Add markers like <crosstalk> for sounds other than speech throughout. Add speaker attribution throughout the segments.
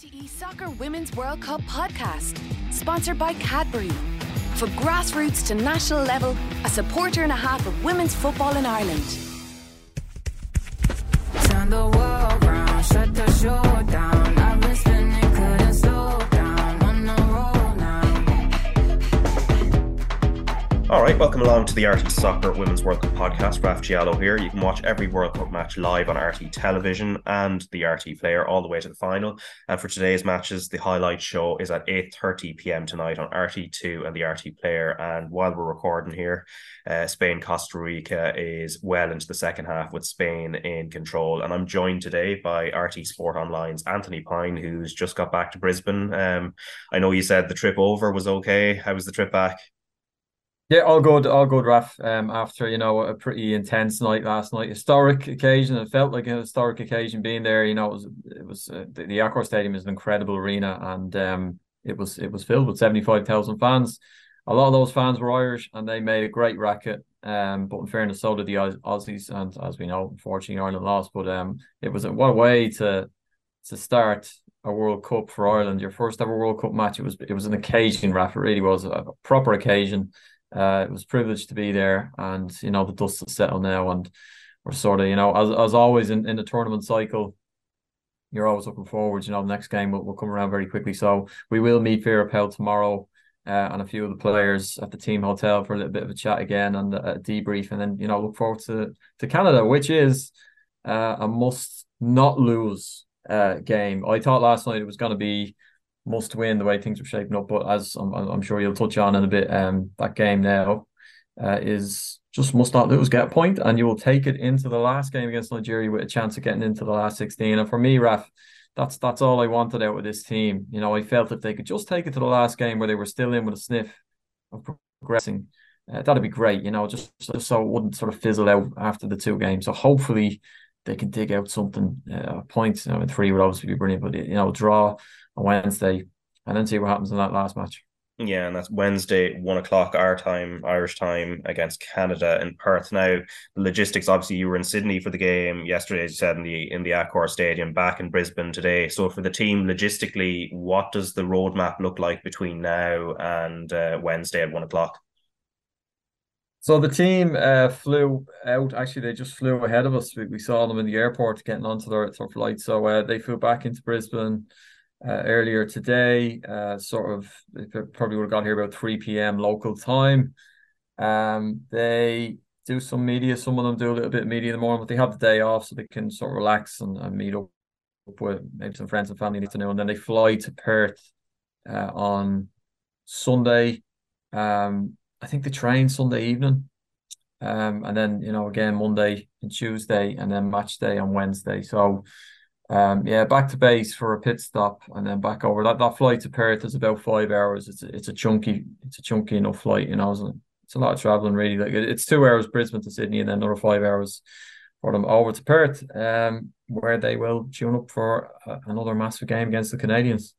Speaker 1: RTE Soccer Women's World Cup podcast, sponsored by Cadbury. For grassroots to national level, a supporter and a half of women's football in Ireland. Turn the world round, shut the show All right, welcome along to the RTÉ Soccer Women's World Cup podcast. Raf Diallo here. You can watch every World Cup match live on RTÉ television and the RTÉ player all the way to the final. And for today's matches, the highlight show is at 8.30 p.m. tonight on RTÉ2 and the RTÉ player. And while we're recording here, uh, Spain Costa Rica is well into the second half with Spain in control. And I'm joined today by RTÉ Sport Online's Anthony Pyne, who's just got back to Brisbane. Um, I know you said the trip over was okay. How was the trip back?
Speaker 2: Yeah, all good, all good, Raf. Um, after you know a pretty intense night last night, historic occasion. It felt like a historic occasion being there. You know, it was it was uh, the, the Accor Stadium is an incredible arena, and um, it was it was filled with seventy five thousand fans. A lot of those fans were Irish, and they made a great racket. Um, but in fairness, so did the Aussies, and as we know, unfortunately, Ireland lost. But um, it was a, what a way to to start a World Cup for Ireland. Your first ever World Cup match. It was it was an occasion, Raf. It really was a proper occasion uh, it was privileged to be there, and you know the dust has settled now, and we're sort of you know as as always in, in the tournament cycle, you're always looking forward. You know, the next game will, will come around very quickly, so we will meet Vera Pauw tomorrow. Uh, and a few of the players at the team hotel for a little bit of a chat again and a debrief, and then you know look forward to to Canada, which is uh, a must not lose uh, game. I thought last night it was going to be must win the way things are shaping up. But as I'm, I'm sure you'll touch on in a bit, um, that game now uh, is just must not lose, get a point, and you will take it into the last game against Nigeria with a chance of getting into the last 16. And for me, Raf, that's that's all I wanted out of this team. You know, I felt if they could just take it to the last game where they were still in with a sniff of progressing, uh, that'd be great. You know, just, just so it wouldn't sort of fizzle out after the two games. So hopefully they can dig out something. Uh, points, you know, three would obviously be brilliant, but you know, draw on Wednesday, and then see what happens in that last match.
Speaker 3: Yeah, and that's Wednesday, one o'clock our time, Irish time, against Canada in Perth. Now, the logistics. Obviously, you were in Sydney for the game yesterday, as you said in the in the Accor Stadium. Back in Brisbane today. So, for the team, logistically, what does the roadmap look like between now and uh, Wednesday at one o'clock?
Speaker 2: So the team uh, flew out. Actually, they just flew ahead of us. We, we saw them in the airport getting onto their, their flight. So uh, they flew back into Brisbane uh, earlier today. Uh, sort of, probably would have got here about 3 p.m. local time. Um, they do some media. Some of them do a little bit of media in the morning, but they have the day off so they can sort of relax and, and meet up with maybe some friends and family need to know. And then they fly to Perth uh, on Sunday. Um, I think they train Sunday evening. Um, and then, you know, again, Monday and Tuesday, and then match day on Wednesday. So, um, yeah, back to base for a pit stop and then back over. That that flight to Perth is about five hours. It's a, it's a chunky it's a chunky enough flight, you know. It's, it's a lot of traveling really. Like it's two hours Brisbane to Sydney and then another five hours for them over to Perth, um, where they will tune up for another massive game against the Canadians.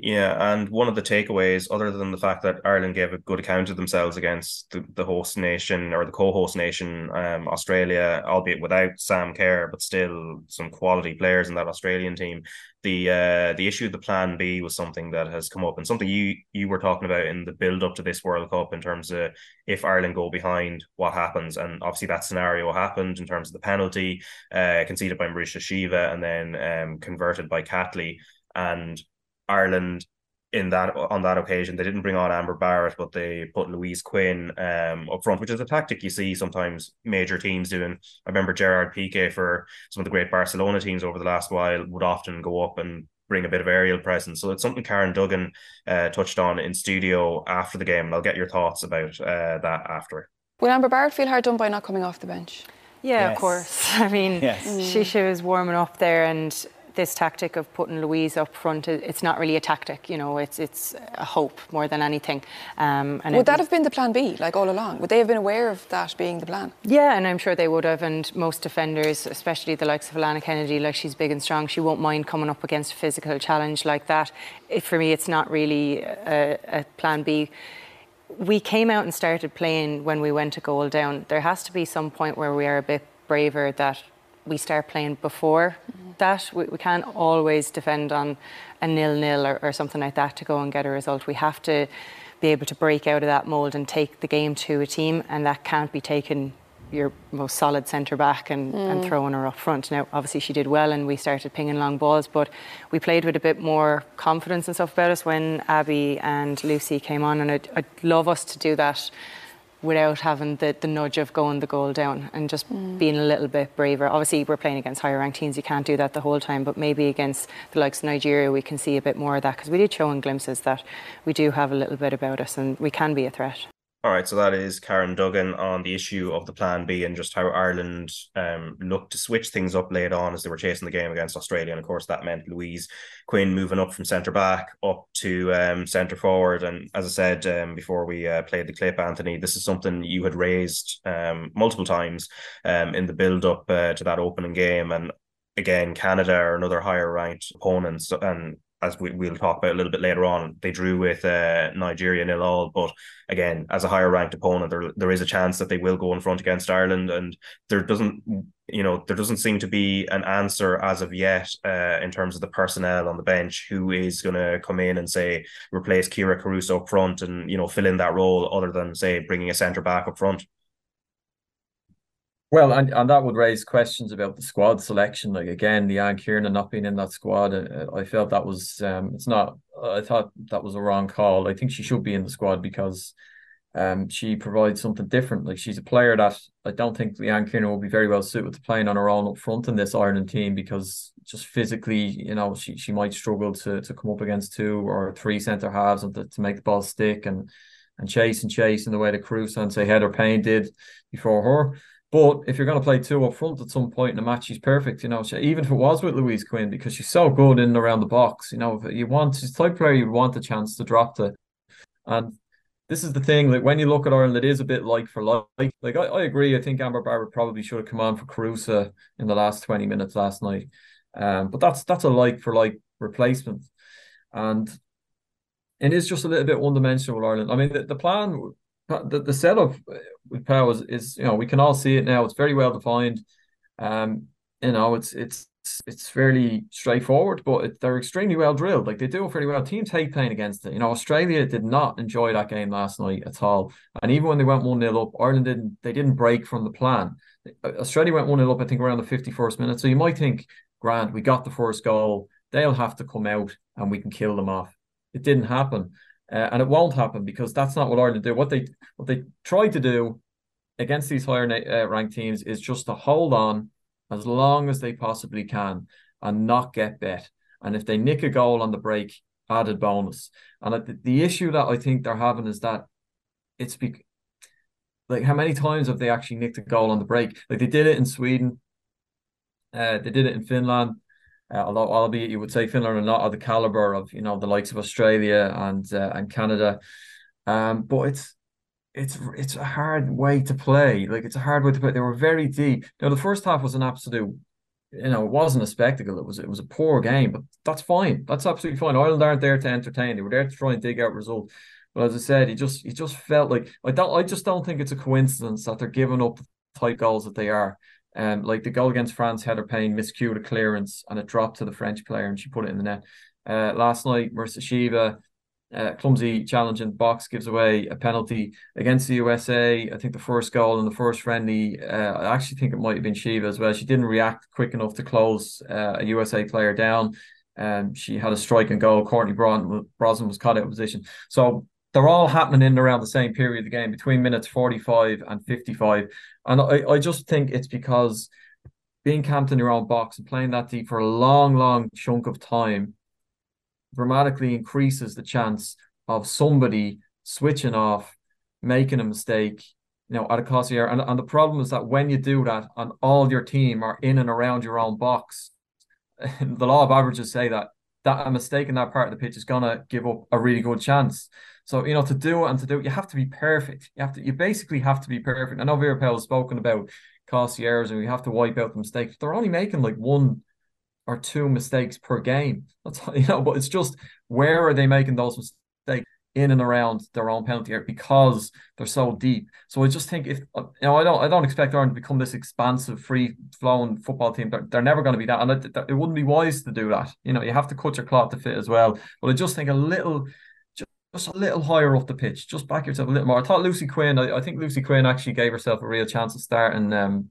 Speaker 3: Yeah, and one of the takeaways, other than the fact that Ireland gave a good account of themselves against the, the host nation or the co-host nation, um, Australia, albeit without Sam Kerr, but still some quality players in that Australian team. The uh, the issue of the Plan B was something that has come up, and something you you were talking about in the build up to this World Cup in terms of if Ireland go behind, what happens, and obviously that scenario happened in terms of the penalty uh, conceded by Marissa Sheva and then um, converted by Catley and Ireland in that on that occasion they didn't bring on Amber Barrett but they put Louise Quinn um up front which is a tactic you see sometimes major teams doing I remember Gerard Piqué for some of the great Barcelona teams over the last while would often go up and bring a bit of aerial presence so it's something Karen Duggan uh, touched on in studio after the game and I'll get your thoughts about uh, that after
Speaker 4: Will Amber Barrett feel hard done by not coming off the bench?
Speaker 5: Yeah, yes. of course. <laughs> I mean, yes. she, she was warming up there and this tactic of putting Louise up front, it's not really a tactic, you know, it's it's a hope more than anything.
Speaker 4: Um, and would that have been the plan B, like all along? Would they have been aware of that being the plan?
Speaker 5: Yeah, and I'm sure they would have. And most defenders, especially the likes of Alanna Kennedy, like she's big and strong, she won't mind coming up against a physical challenge like that. It, for me, it's not really a, a plan B we came out and started playing when we went a goal down. There has to be some point where we are a bit braver that we start playing before that we, we can't always defend on a nil nil or, or something like that to go and get a result. We have to be able to break out of that mould and take the game to a team, and that can't be taken your most solid centre back and, mm. and throwing her up front. Now, obviously, she did well and we started pinging long balls, but we played with a bit more confidence and stuff about us when Abbie and Lucy came on. And I'd, I'd love us to do that without having the, the nudge of going the goal down and just mm. being a little bit braver. Obviously, we're playing against higher ranked teams, you can't do that the whole time, but maybe against the likes of Nigeria, we can see a bit more of that because we did show in glimpses that we do have a little bit about us and we can be a threat.
Speaker 3: All right, so that is Karen Duggan on the issue of the Plan B and just how Ireland um, looked to switch things up late on as they were chasing the game against Australia. And of course, that meant Louise Quinn moving up from centre back up to um, centre forward. And as I said um, before we uh, played the clip, Anthony, this is something you had raised um, multiple times um, in the build up uh, to that opening game. And again, Canada are another higher ranked opponent. And as we, will talk about a little bit later on, they drew with uh, Nigeria nil all. But again, as a higher ranked opponent, there there is a chance that they will go in front against Ireland, and there doesn't you know there doesn't seem to be an answer as of yet uh, in terms of the personnel on the bench who is going to come in and say replace Kyra Carusa up front and you know fill in that role other than say bringing a centre back up front.
Speaker 2: Well, and, and that would raise questions about the squad selection. Like again, Leanne Kiernan not being in that squad, uh, I felt that was um, it's not. I thought that was a wrong call. I think she should be in the squad because um, she provides something different. Like she's a player that I don't think Leanne Kiernan will be very well suited to playing on her own up front in this Ireland team because just physically, you know, she she might struggle to to come up against two or three centre halves and to, to make the ball stick and and chase and chase in the way that Carusa and say Heather Payne did before her. But if you're going to play two up front at some point in the match, she's perfect. You know, she, even if it was with Louise Quinn, because she's so good in and around the box. You know, you want she's the type player you want a chance to drop to. And this is the thing. Like when you look at Ireland, it is a bit like for like. Like I, I agree. I think Amber Barrett probably should have come on for Carusa in the last twenty minutes last night. Um, but that's that's a like for like replacement, and it is just a little bit one dimensional Ireland. I mean, the, the plan the, the setup with powers is you know we can all see it now. It's very well defined. Um, you know, it's it's it's fairly straightforward, but it, they're extremely well drilled. Like they do fairly well. Teams hate playing against it. You know, Australia did not enjoy that game last night at all. And even when they went one 0 up, Ireland didn't. They didn't break from the plan. Australia went one 0 up. I think around the fifty first minute. So you might think, Grant, we got the first goal. They'll have to come out and we can kill them off. It didn't happen. Uh, and it won't happen because that's not what Ireland do. What they what they try to do against these higher uh, ranked teams is just to hold on as long as they possibly can and not get bet. And if they nick a goal on the break, added bonus. And the, the issue that I think they're having is that it's be- like how many times have they actually nicked a goal on the break? Like they did it in Sweden, uh, they did it in Finland. Uh, although, albeit you would say Finland are not of the caliber of you know the likes of Australia and uh, and Canada, um, but it's it's it's a hard way to play. Like it's a hard way to play. They were very deep. Now the first half was an absolute, you know, it wasn't a spectacle. It was it was a poor game, but that's fine. That's absolutely fine. Ireland aren't there to entertain. They were there to try and dig out results. But as I said, he just he just felt like I don't I just don't think it's a coincidence that they're giving up the tight goals that they are. Um, like the goal against France, Heather Payne miscued a clearance and it dropped to the French player and she put it in the net. Uh, last night, Marissa Sheva, uh, clumsy challenge in box gives away a penalty against the USA. I think the first goal in the first friendly, uh, I actually think it might have been Sheva as well. She didn't react quick enough to close uh, a USA player down. Um, she had a strike and goal. Courtney Brosnan was caught out of position. So they're all happening in around the same period of the game between minutes 45 and 55 and I, I just think it's because being camped in your own box and playing that deep for a long long chunk of time dramatically increases the chance of somebody switching off making a mistake you know at a cost air and, and the problem is that when you do that and all your team are in and around your own box <laughs> the law of averages say that that a mistake in that part of the pitch is gonna give up a really good chance so you know, to do it and to do it, you have to be perfect. You have to, you basically have to be perfect. I know Vera Pauw has spoken about Concierge and we have to wipe out the mistakes. They're only making like one or two mistakes per game. That's <laughs> you know, but it's just where are they making those mistakes? in and around their own penalty area because they're so deep. So I just think if uh, you know, I don't I don't expect Ireland to become this expansive, free flowing football team. They're, they're never going to be that, and it, it wouldn't be wise to do that. You know, you have to cut your cloth to fit as well. But I just think a little. Just a little higher off the pitch, just back yourself a little more. I thought Lucy Quinn. I, I think Lucy Quinn actually gave herself a real chance of starting um,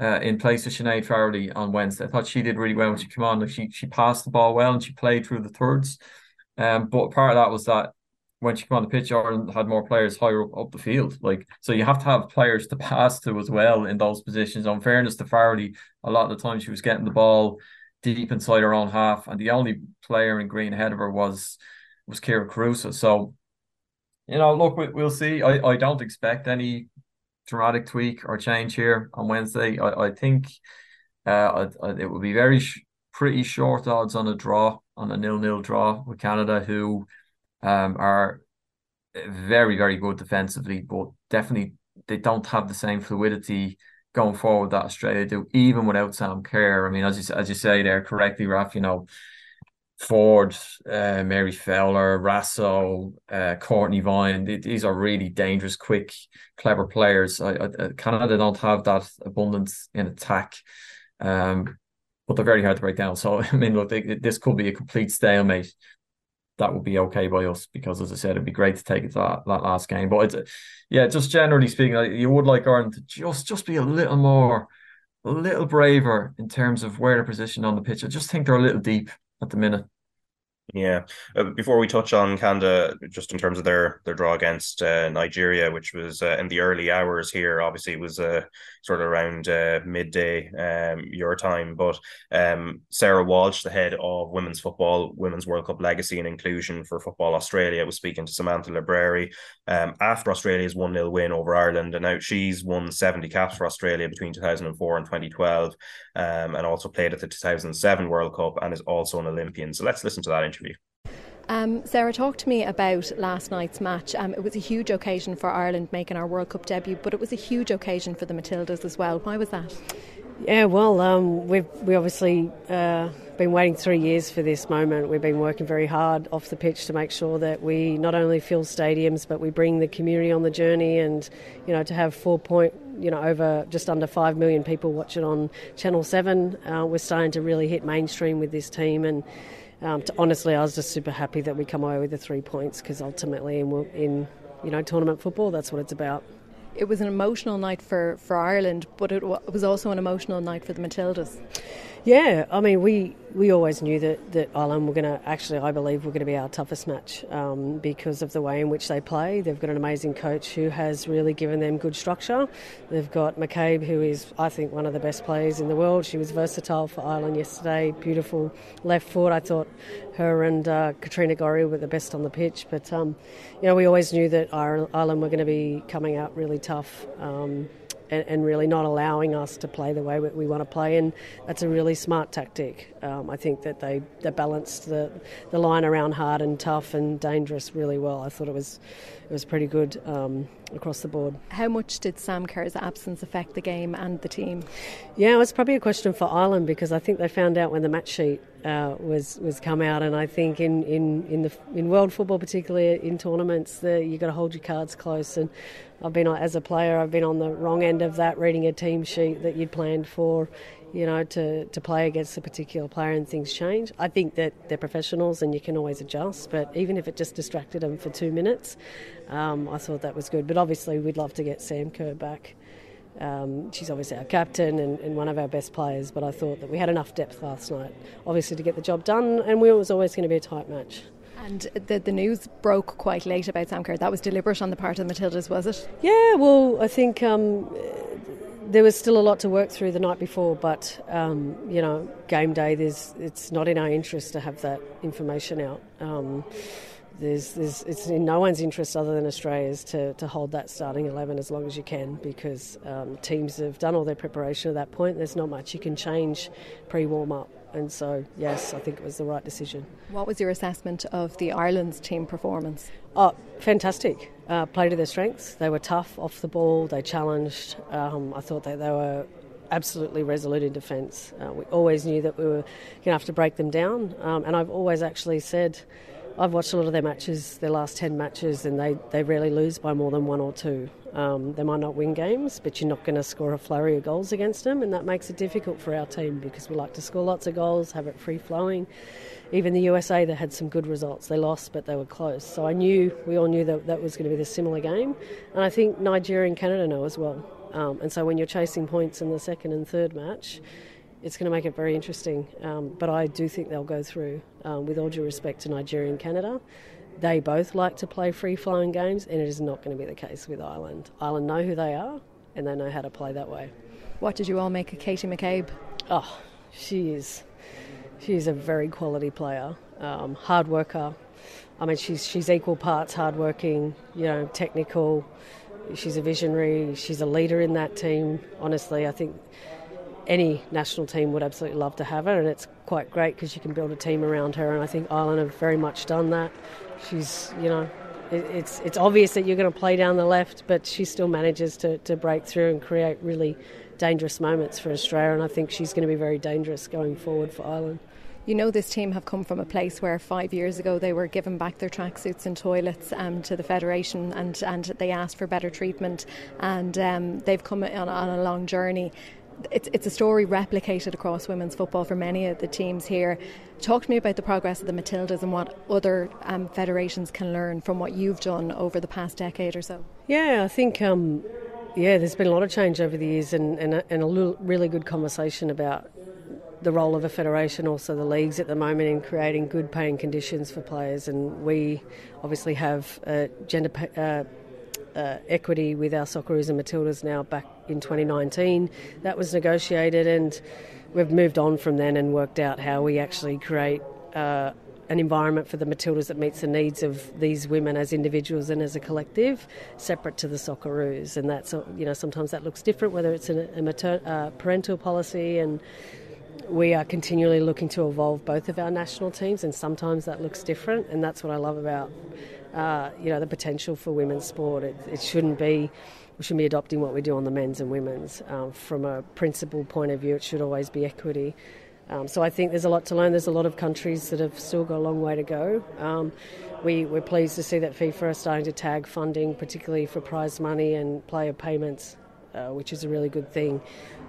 Speaker 2: uh, in place of Sinead Farrelly on Wednesday. I thought she did really well when she came on. Like she she passed the ball well and she played through the thirds. Um, but part of that was that when she came on the pitch, Ireland had more players higher up, up the field. Like so, you have to have players to <laughs> pass to as well in those positions. On fairness to Farrelly, a lot of the time she was getting the ball deep inside her own half, and the only player in green ahead of her was was Kyra Carusa. So, you know, look, we, will see. I, I don't expect any dramatic tweak or change here on Wednesday. I, I think uh, I, I, it will be very sh- pretty short odds on a draw, on a nil-nil draw with Canada, who um, are very, very good defensively, but definitely they don't have the same fluidity going forward that Australia do, even without Sam Kerr. I mean, as you as you say there correctly, Raf, you know, Foord, uh, Mary Fowler, Raso, uh, Cortnee Vine. These are really dangerous, quick, clever players. I, I, Canada don't have that abundance in attack, um, but they're very hard to break down. So <laughs> I mean, look, they, this could be a complete stalemate. That would be okay by us because, as I said, it'd be great to take it to that, that last game. But it's, yeah, just generally speaking, you would like Ireland to just just be a little more, a little braver in terms of where they're positioned on the pitch. I just think they're a little deep at the minute.
Speaker 3: Yeah. Uh, before we touch on Canada, just in terms of their their draw against uh, Nigeria, which was uh, in the early hours here, obviously it was uh, sort of around uh, midday um, your time. But um, Sarah Walsh, the head of women's football, Women's World Cup Legacy and Inclusion for Football Australia, was speaking to Samantha Libreri um, after Australia's 1 0 win over Ireland. And now she's won 70 caps for Australia between 2004 and 2012, um, and also played at the 2007 World Cup and is also an Olympian. So let's listen to that interview.
Speaker 6: Um, Sarah, talk to me about last night's match. Um, it was a huge occasion for Ireland making our World Cup debut, but it was a huge occasion for the Matildas as well. Why was that?
Speaker 7: Yeah, well, um, we've we obviously uh, been waiting three years for this moment. We've been working very hard off the pitch to make sure that we not only fill stadiums, but we bring the community on the journey. And you know, to have four point, you know, over just under five million people watch it on Channel Seven, uh, we're starting to really hit mainstream with this team and. Um, to, honestly, I was just super happy that we come away with the three points because ultimately, in, in you know tournament football, that's what it's about.
Speaker 6: It was an emotional night for, for Ireland, but it was also an emotional night for the Matildas.
Speaker 7: Yeah, I mean, we, we always knew that, that Ireland were going to, actually, I believe, were going to be our toughest match um, because of the way in which they play. They've got an amazing coach who has really given them good structure. They've got McCabe, who is, I think, one of the best players in the world. She was versatile for Ireland yesterday, beautiful left foot. I thought her and uh, Katrina Gorry were the best on the pitch. But, um, you know, we always knew that Ireland were going to be coming out really tough. Um, and, and, really not allowing us to play the way we, we want to play. And that's a really smart tactic. Um, I think that they, they balanced the, the line around hard and tough and dangerous really well. I thought it was was pretty good um, across the board.
Speaker 6: How much did Sam Kerr's absence affect the game and the team?
Speaker 7: Yeah, it was probably a question for Ireland because I think they found out when the match sheet uh, was was come out, and I think in, in, in the in world football, particularly in tournaments, the, you got to hold your cards close. And I've been as a player, I've been on the wrong end of that, reading a team sheet that you'd planned for you know, to, to play against a particular player and things change. I think that they're professionals and you can always adjust, but even if it just distracted them for two minutes, um, I thought that was good. But obviously, we'd love to get Sam Kerr back. Um, she's obviously our captain and, and, one of our best players, but I thought that we had enough depth last night, obviously, to get the job done, and we, it was always going to be a tight match.
Speaker 6: And the, the news broke quite late about Sam Kerr. That was deliberate on the part of the Matildas, was it?
Speaker 7: Yeah, well, I think um, there was still a lot to work through the night before, but um, you know, game day, there's it's not in our interest to have that information out. Um, there's, there's, it's in no one's interest other than Australia's to, to hold that starting 11 as long as you can because um, teams have done all their preparation at that point. There's not much you can change pre warm up. And so, yes, I think it was the right decision.
Speaker 6: What was your assessment of the Ireland's team performance?
Speaker 7: Oh, fantastic. Uh, played to their strengths. They were tough off the ball, they challenged. Um, I thought that they were absolutely resolute in defence. Uh, we always knew that we were going to have to break them down. Um, and I've always actually said I've watched a lot of their matches, their last 10 matches, and they, they rarely lose by more than one or two. Um, they might not win games, but you're not going to score a flurry of goals against them, and that makes it difficult for our team because we like to score lots of goals, have it free flowing. Even the USA, they had some good results. They lost, but they were close. So I knew, we all knew that that was going to be the similar game. And I think Nigeria and Canada know as well. Um, and so when you're chasing points in the second and third match, it's going to make it very interesting. Um, but I do think they'll go through, um, with all due respect to Nigeria and Canada. They both like to play free flowing games, and it is not going to be the case with Ireland. Ireland know who they are, and they know how to play that way.
Speaker 6: What did you all make of Katie McCabe?
Speaker 7: Oh, she is. She is a very quality player, um, hard worker. I mean, she's she's equal parts hardworking, you know, technical. She's a visionary. She's a leader in that team. Honestly, I think any national team would absolutely love to have her, and it's quite great because you can build a team around her. And I think Ireland have very much done that. She's, you know, it, it's it's obvious that you're going to play down the left, but she still manages to, to break through and create really dangerous moments for Australia. And I think she's going to be very dangerous going forward for Ireland.
Speaker 6: You know, this team have come from a place where five years ago they were given back their tracksuits and toilets um, to the federation, and, and they asked for better treatment, and um, they've come on, on a long journey it's, it's a story replicated across women's football for many of the teams here. Talk to me about the progress of the Matildas and what other um, federations can learn from what you've done over the past decade or so.
Speaker 7: Yeah, I think um, yeah, there's been a lot of change over the years, and and a, and a really good conversation about the role of a federation, also the leagues at the moment in creating good paying conditions for players. And we obviously have gender. Pay, uh, uh, equity with our Socceroos and Matildas now back in 2019. That was negotiated, and we've moved on from then and worked out how we actually create uh, an environment for the Matildas that meets the needs of these women as individuals and as a collective, separate to the Socceroos. And that's you know sometimes that looks different, whether it's a, a mater- uh, parental policy and we are continually looking to evolve both of our national teams, and sometimes that looks different, and that's what I love about uh, you know the potential for women's sport. It, it, shouldn't be we shouldn't be adopting what we do on the men's and women's. Um, from a principle point of view, it should always be equity. Um, so I think there's a lot to learn. There's a lot of countries that have still got a long way to go. Um, we, we're pleased to see that FIFA are starting to tag funding, particularly for prize money and player payments, uh, which is a really good thing.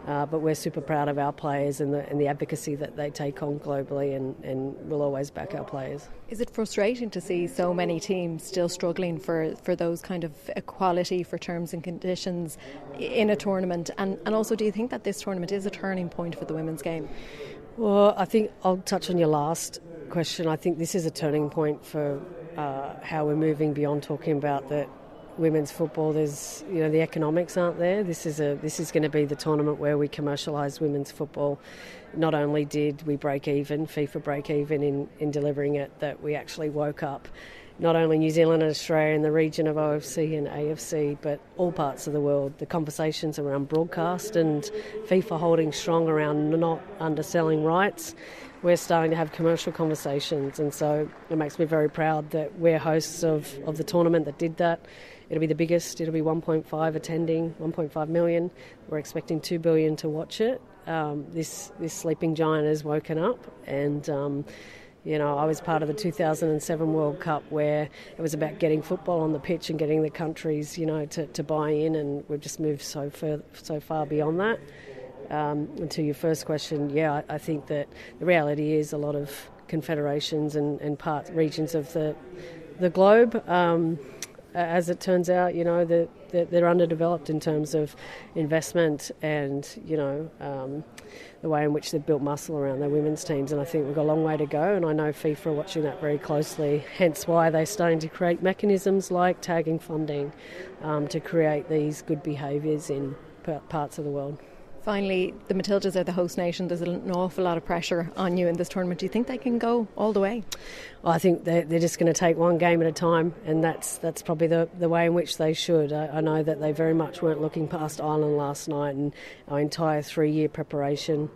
Speaker 7: Uh, but we're super proud of our players and the, and the advocacy that they take on globally, and, and we'll always back our players.
Speaker 6: Is it frustrating to see so many teams still struggling for, for those kind of equality for terms and conditions in a tournament? And, and also, do you think that this tournament is a turning point for the women's game?
Speaker 7: Well, I think I'll touch on your last question. I think this is a turning point for uh, how we're moving beyond talking about that women's football. There's you know the economics aren't there. This is a this is going to be the tournament where we commercialise women's football. Not only did we break even, FIFA break even in, in delivering it, that we actually woke up not only New Zealand and Australia in the region of OFC and AFC, but all parts of the world. The conversations around broadcast and FIFA holding strong around not underselling rights. We're starting to have commercial conversations, and so it makes me very proud that we're hosts of, of the tournament that did that. It'll be the biggest. It'll be 1.5 attending, 1.5 million. We're expecting 2 billion to watch it. Um, this this sleeping giant has woken up, and um, you know I was part of the 2007 World Cup where it was about getting football on the pitch and getting the countries, you know, to, to buy in, and we've just moved so far so far beyond that. Um, and to your first question, yeah, I, I, think that the reality is a lot of confederations and, and regions of the the globe um, as it turns out, you know, they're, they're underdeveloped in terms of investment and, you know, um, the way in which they've built muscle around their women's teams. And I think we've got a long way to go. And I know FIFA are watching that very closely, hence why they're starting to create mechanisms like tagging funding um, to create these good behaviours in parts of the world.
Speaker 6: Finally, the Matildas are the host nation. There's an awful lot of pressure on you in this tournament. Do you think they can go all the way?
Speaker 7: Well, I think they're, they're just going to take one game at a time, and that's that's probably the, the way in which they should. I, I know that they very much weren't looking past Ireland last night, and our entire three year preparation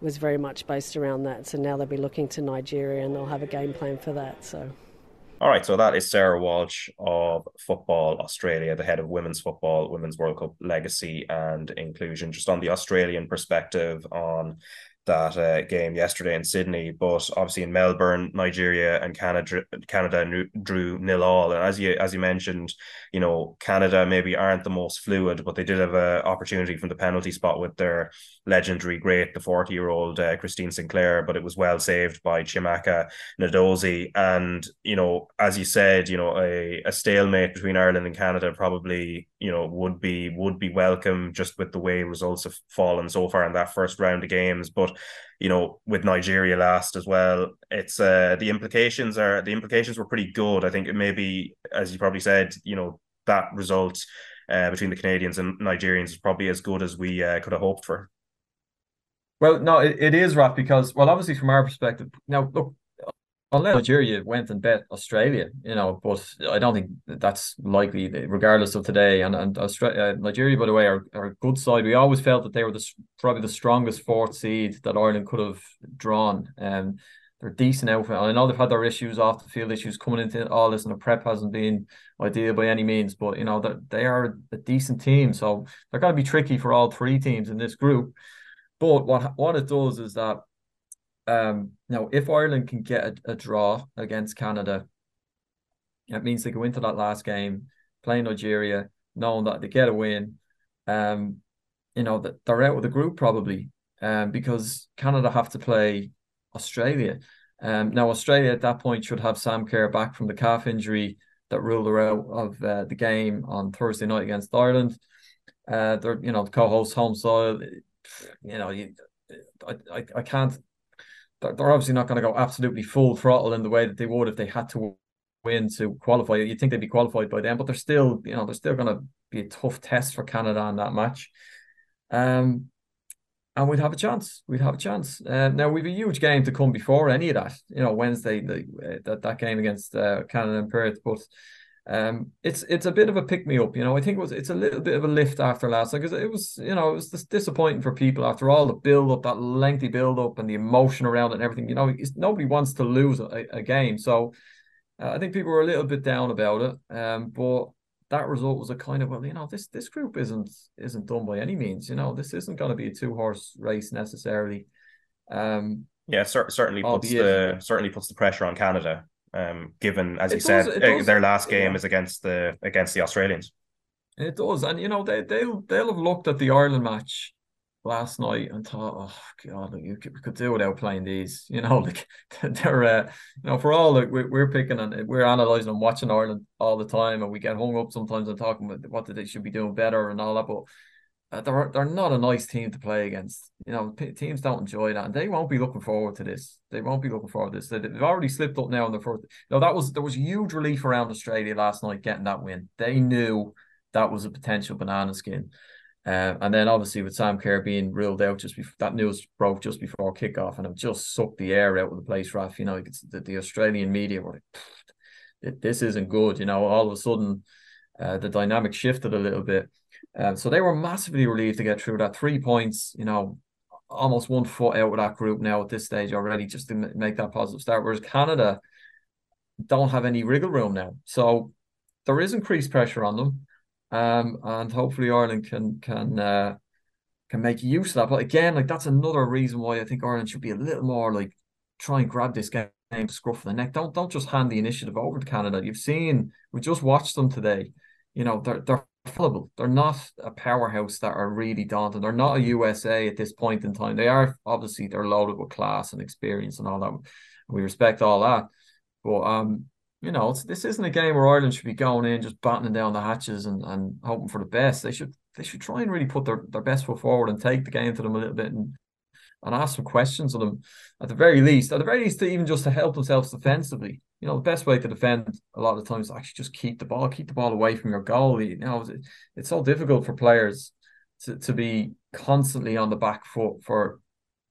Speaker 7: was very much based around that. So now they'll be looking to Nigeria, and they'll have a game plan for that. So.
Speaker 1: All right, so that is Sarah Walsh of Football Australia, the head of women's football, Women's World Cup legacy and inclusion. Just on the Australian perspective on
Speaker 3: that uh, game yesterday in Sydney, but obviously in Melbourne, Nigeria and Canada Canada drew nil all. And as you as you mentioned, you know Canada maybe aren't the most fluid, but they did have an opportunity from the penalty spot with their legendary great, the forty year old uh, Christine Sinclair, but it was well saved by Chiamaka Nnadozie. And you know, as you said, you know a, a stalemate between Ireland and Canada probably you know would be would be welcome just with the way results have fallen so far in that first round of games, but you know, with Nigeria last as well. It's uh the implications are the implications were pretty good. I think it may be, as you probably said, you know, that result uh, between the Canadians and Nigerians is probably as good as we uh, could have hoped for.
Speaker 2: Well, no, it, it is, Raf, because well, obviously from our perspective, now look, unless Nigeria went and bet Australia, you know, but I don't think that's likely, regardless of today. And and Australia, uh, Nigeria, by the way, are, are a good side. We always felt that they were the probably the strongest fourth seed that Ireland could have drawn. Um, they're decent outfit. I know they've had their issues off the field issues coming into all this, and the prep hasn't been ideal by any means. But you know that they are a decent team, so they're going to be tricky for all three teams in this group. But what what it does is that um, now, if Ireland can get a, a, draw against Canada, it means they go into that last game playing Nigeria, knowing that they get a win. Um, you know that they're out of the group probably, um, because Canada have to play Australia. Um, now Australia at that point should have Sam Kerr back from the calf injury that ruled her out of uh, the game on Thursday night against Ireland. Uh, they're you know co-host home soil. You know, you, I, I I can't they're obviously not going to go absolutely full throttle in the way that they would if they had to win to qualify. You'd think they'd be qualified by then, but they're still, you know, they're still going to be a tough test for Canada in that match. Um, and we'd have a chance. We'd have a chance. Uh, now we've a huge game to come before any of that. You know, Wednesday the, uh, that that game against uh, Canada and Perth, but um, it's it's a bit of a pick me up, you know. I think it was it's a little bit of a lift after last because it was you know it was disappointing for people after all the build up, that lengthy build up, and the emotion around it and everything. You know, nobody wants to lose a, a game, so uh, I think people were a little bit down about it. Um, but that result was a kind of well, you know, this this group isn't isn't done by any means. You know, this isn't going to be a two horse race necessarily. Um,
Speaker 3: yeah, cer- certainly puts the certainly puts the pressure on Canada um, given as it you does, said, uh, their last game yeah. is against the against the Australians.
Speaker 2: It does, and you know they they'll they'll have looked at the Ireland match last night and thought, oh god, you could, we could do without playing these. <laughs> You know, like <laughs> they're uh, you know for all like we're, we're picking and we're analyzing and watching Ireland all the time, and we get hung up sometimes on talking about what they should be doing better and all that, but uh, they're they're not a nice team to play against. You know, p- teams don't enjoy that, and they won't be looking forward to this. They won't be looking forward to this. They've already slipped up now in the first. No, that was there was huge relief around Australia last night getting that win. They knew that was a potential banana skin. Uh, and then obviously with Sam Kerr being ruled out just before that news broke just before kickoff, and it just sucked the air out of the place, Raf. You know, the, the Australian media were like, "This isn't good." You know, all of a sudden, uh, the dynamic shifted a little bit. Um, so they were massively relieved to get through that three points, you know, almost one foot out of that group now at this stage already, just to make that positive start. Whereas Canada don't have any wriggle room now. So there is increased pressure on them. Um, and hopefully Ireland can can uh, can make use of that. But again, like that's another reason why I think Ireland should be a little more like try and grab this game scruff of the neck. Don't don't just hand the initiative over to Canada. You've seen we just watched them today. You know, they're they're fallible. They're not a powerhouse that are really daunting. They're not a USA at this point in time. They are obviously they're loaded with class and experience and all that. We respect all that, but um, you know, this isn't a game where Ireland should be going in just battening down the hatches and, and hoping for the best. They should they should try and really put their, their best foot forward and take the game to them a little bit and and ask some questions of them at the very least. At the very least, to even just to help themselves defensively you know, the best way to defend a lot of the times actually just keep the ball, keep the ball away from your goal. You know, it's so difficult for players to, to be constantly on the back foot for,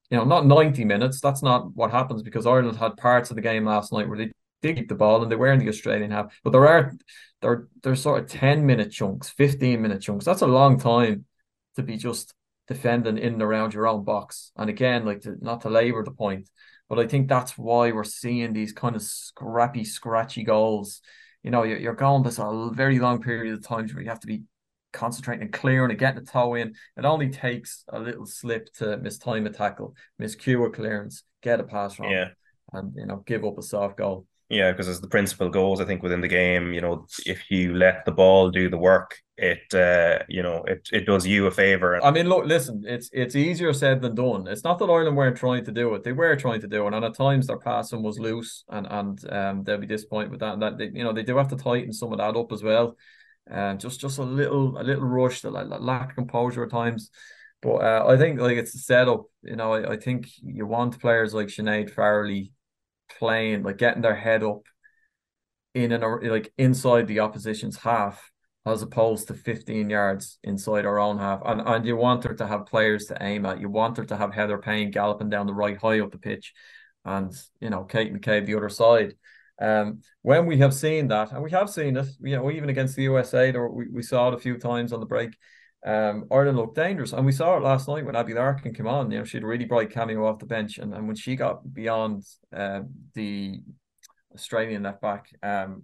Speaker 2: you know, not 90 minutes. That's not what happens because Ireland had parts of the game last night where they did keep the ball and they were in the Australian half. But there are there there's sort of 10 minute chunks, 15 minute chunks. That's a long time to be just defending in and around your own box. And again, like to, not to labour the point, but I think that's why we're seeing these kind of scrappy, scratchy goals. You know, you're, you're going this a very long period of times where you have to be concentrating and clearing and getting the toe in. It only takes a little slip to miss time a tackle, miss cue a clearance, get a pass wrong,
Speaker 3: yeah.
Speaker 2: and you know give up a soft goal.
Speaker 3: Yeah, because as the principle goes, I think within the game, you know, if you let the ball do the work, it uh, you know, it it does you a favor.
Speaker 2: I mean, look, listen, it's it's easier said than done. It's not that Ireland weren't trying to do it; they were trying to do it, and at times their passing was loose, and and um, they'll be disappointed with that. And that they, you know, they do have to tighten some of that up as well. Um, just just a little a little rush, like, lack of composure at times. But uh, I think like it's a setup. You know, I, I think you want players like Sinead Farrelly playing, like getting their head up in and like inside the opposition's half as opposed to 15 yards inside our own half. And and you want her to have players to aim at. You want her to have Heather Payne galloping down the right high up the pitch and you know Kate McCabe the other side. Um, when we have seen that, and we have seen it, you know, even against the USA, there, we, we saw it a few times on the break. Um, Ireland looked dangerous, and we saw it last night when Abbie Larkin came on. You know, she had a really bright cameo off the bench, and, and when she got beyond uh, the Australian left back, um,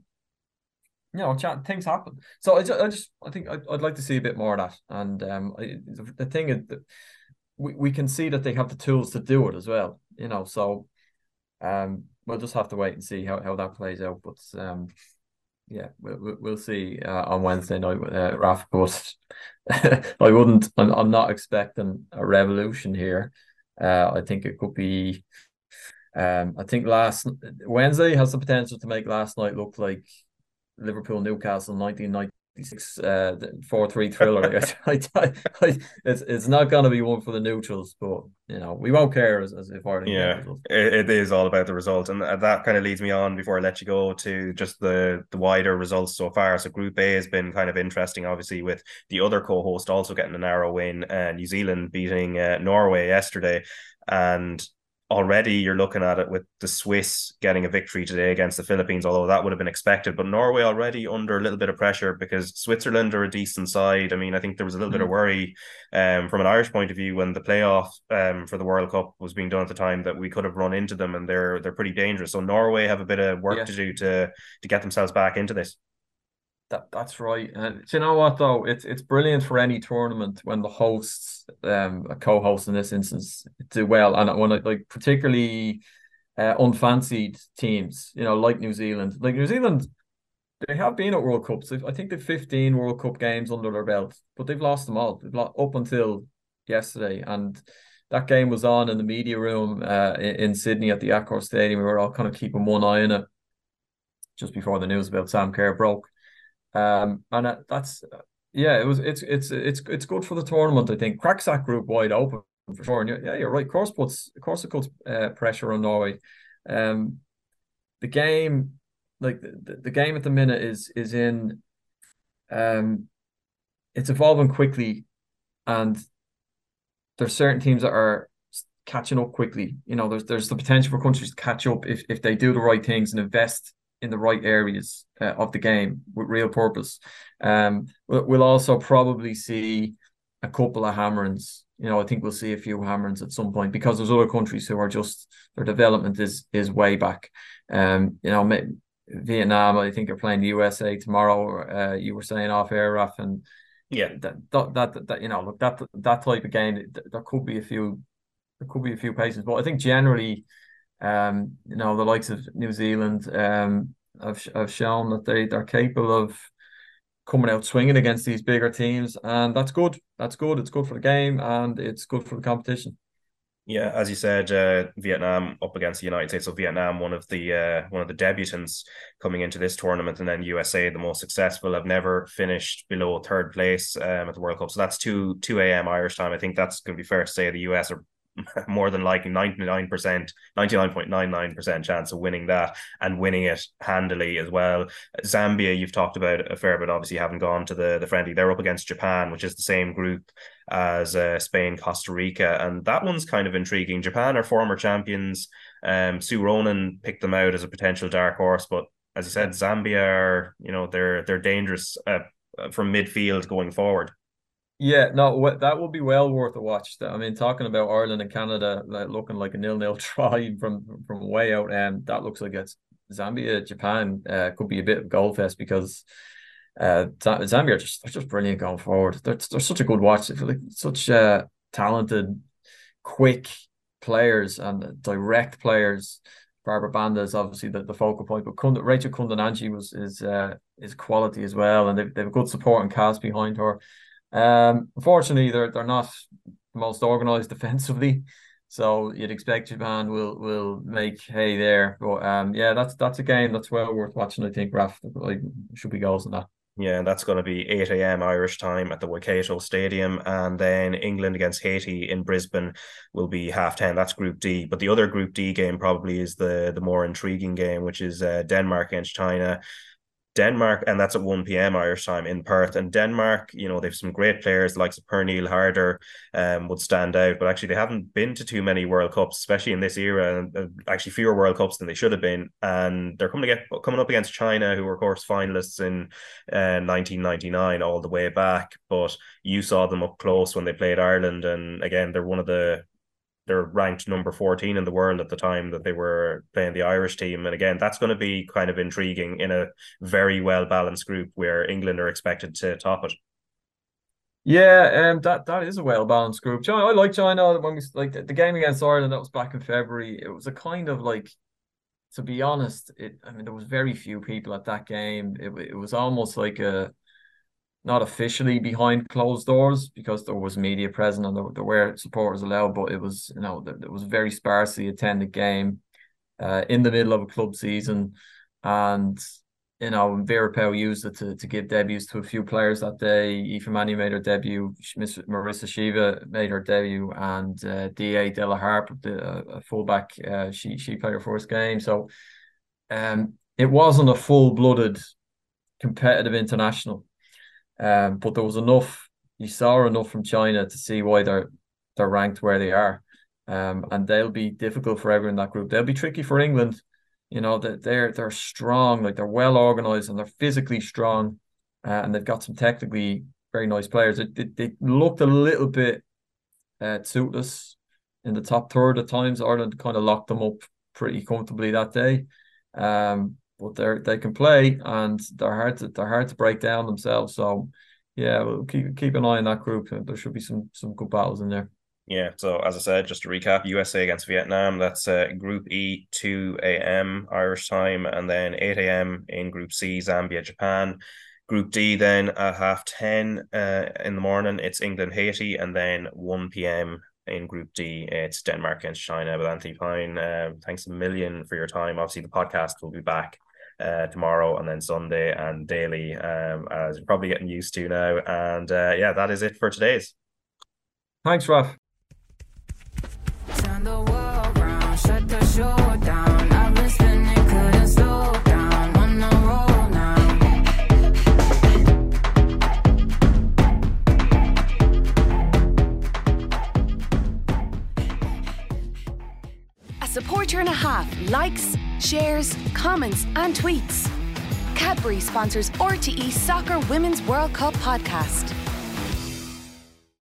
Speaker 2: you know, things happen. So I just, I just, I think I'd, I'd like to see a bit more of that. And um, I, the thing is that we, we can see that they have the tools to do it as well. You know, so um, we'll just have to wait and see how, how that plays out. But um, yeah, we'll, we'll see uh, on Wednesday night uh, Raf. But <laughs> I wouldn't. I'm, I'm not expecting a revolution here. Uh, I think it could be. Um, I think last Wednesday has the potential to make last night look like Liverpool Newcastle 1990 six uh four three thriller. <laughs> I, I, I, it's it's not going to be one for the neutrals, but you know we won't care as, as if Ireland.
Speaker 3: Yeah, it, it is all about the result, and that kind of leads me on before I let you go to just the the wider results so far. So Group A has been kind of interesting, obviously, with the other co-host also getting a narrow win, uh, New Zealand beating uh, Norway yesterday, and already you're looking at it with the Swiss getting a victory today against the Philippines, although that would have been expected. But Norway already under a little bit of pressure because Switzerland are a decent side. I mean, I think there was a little mm. bit of mm. worry um, from an Irish point of view when the playoff um, for the World Cup was being done at the time that we could have run into them and they're they're pretty dangerous. So Norway have a bit of work yeah. to do to to get themselves back into this.
Speaker 2: That that's right. And you know what though? It's it's brilliant for any tournament when the hosts, um, a co-host in this instance, do well, and when it, like particularly uh, unfancied teams, you know, like New Zealand, like New Zealand, they have been at World Cups. I think they've 15 World Cup games under their belt, but they've lost them all. Lost up until yesterday, and that game was on in the media room uh, in, in Sydney at the Accor Stadium. We were all kind of keeping one eye on it just before the news about Sam Kerr broke. Um, and that's yeah, it was it's it's it's it's good for the tournament. I think cracks that group wide open for sure. And you're, yeah, you're right. Course, puts of course puts uh, pressure on Norway. Um, the game, like the, the game at the minute is is in, um, it's evolving quickly, and there's certain teams that are catching up quickly. You know, there's there's the potential for countries to catch up if if they do the right things and invest in the right areas uh, of the game with real purpose. Um, we'll also probably see a couple of hammerings. You know, I think we'll see a few hammerings at some point because there's other countries who are just their development is is way back. Um, you know, Vietnam, I think are playing the USA tomorrow. Uh, you were saying off air, Raf, and
Speaker 3: yeah,
Speaker 2: that, that that that you know, look that that type of game, there could be a few, there could be a few paces, but I think generally um, you know, the likes of New Zealand um, have, have shown that they, they're capable of coming out swinging against these bigger teams. And that's good. That's good. It's good for the game and it's good for the competition.
Speaker 3: Yeah, as you said, uh, Vietnam up against the United States. So Vietnam, one of the uh, one of the debutants coming into this tournament, and then USA, the most successful, have never finished below third place um, at the World Cup. So that's two two a.m. Irish time. I think that's going to be fair to say the US are <laughs> more than likely 99%, 99.99% chance of winning that and winning it handily as well. Zambia, you've talked about a fair bit, obviously haven't gone to the, the friendly. They're up against Japan, which is the same group as uh, Spain, Costa Rica. And that one's kind of intriguing. Japan are former champions. Um, Sue Ronan picked them out as a potential dark horse, but as you said, Zambia are, you know, they're they're dangerous uh, from midfield going forward.
Speaker 2: Yeah, no, that will be well worth a watch. I mean, talking about Ireland and Canada looking like a nil-nil <laughs> try from from way out, and um, that looks like it's Zambia, Japan uh, could be a bit of goal fest because uh, Zambia are just they're just brilliant going forward. They're they're such a good watch. Like such uh, talented, quick players and direct players. Barbara Banda is obviously the, the focal point, but Kund- Rachel Kundananji was is uh, is quality as well, and they've, they have a good support and cast behind her. Um, unfortunately, they're they're not most organised <laughs> defensively, so you'd expect Japan will will make hay there. But um, yeah, that's that's a game that's well worth watching. I think Raf like should be goals in that.
Speaker 3: Yeah, and that's going to be 8 a.m. Irish time at the Waikato Stadium. And then England against Haiti in Brisbane will be half 10. That's Group D. But the other Group D game probably is the, the more intriguing game, which is uh, Denmark against China. Denmark, and that's at 1 p.m. Irish time in Perth. And Denmark, you know, they've some great players, of Pernille Harder um, would stand out, but actually they haven't been to too many World Cups, especially in this era, actually fewer World Cups than they should have been. And they're coming to get coming up against China, who were of course finalists in uh, 1999 all the way back. But you saw them up close when they played Ireland, and again, they're one of the they're ranked number 14 in the world at the time that they were playing the Irish team. And again, that's going to be kind of intriguing in a very well balanced group where England are expected to top it.
Speaker 2: Yeah, um, that that is a well balanced group. China, I like China when we like the, game against Ireland. That was back in February. It was a kind of like, to be honest, it. I mean, there was very few people at that game. It it was almost like a not officially behind closed doors because there was media present and there, there were supporters allowed, but it was you know it was very sparsely attended game uh, in the middle of a club season, and you know Vera Pauw used it to, to give debuts to a few players that day. Aoife Mannion made her debut, Miss Marissa Sheva made her debut, and uh, Da Della La Harpe, the uh, fullback, uh, she she played her first game. So, um, it wasn't a full blooded competitive international um, but there was enough. You saw enough from China to see why they're they're ranked where they are. Um, and they'll be difficult for everyone in that group. They'll be tricky for England. You know that they're they're strong, like they're well organized and they're physically strong, uh, and they've got some technically very nice players. It, it, they looked a little bit uh, toothless in the top third at times. Ireland kind of locked them up pretty comfortably that day. Um, but they they can play and they're hard to they're hard to break down themselves. So yeah, we'll keep keep an eye on that group. There should be some some good battles in there.
Speaker 3: Yeah, so as I said, just to recap, USA against Vietnam, that's uh, Group E, 2 a.m. Irish time, and then 8 a.m. in Group C, Zambia, Japan. Group D, then at half 10 uh, in the morning, it's England, Haiti, and then 1 p.m. in Group D, it's Denmark against China. But Anthony Pyne, uh, thanks a million for your time. Obviously, the podcast will be back uh, tomorrow and then Sunday and daily, um, as you're probably getting used to now. And uh, yeah, that is it for today's.
Speaker 2: Thanks, Raf.
Speaker 8: A supporter and a half likes shares, comments, and tweets. Cadbury sponsors RTÉ Soccer Women's World Cup podcast.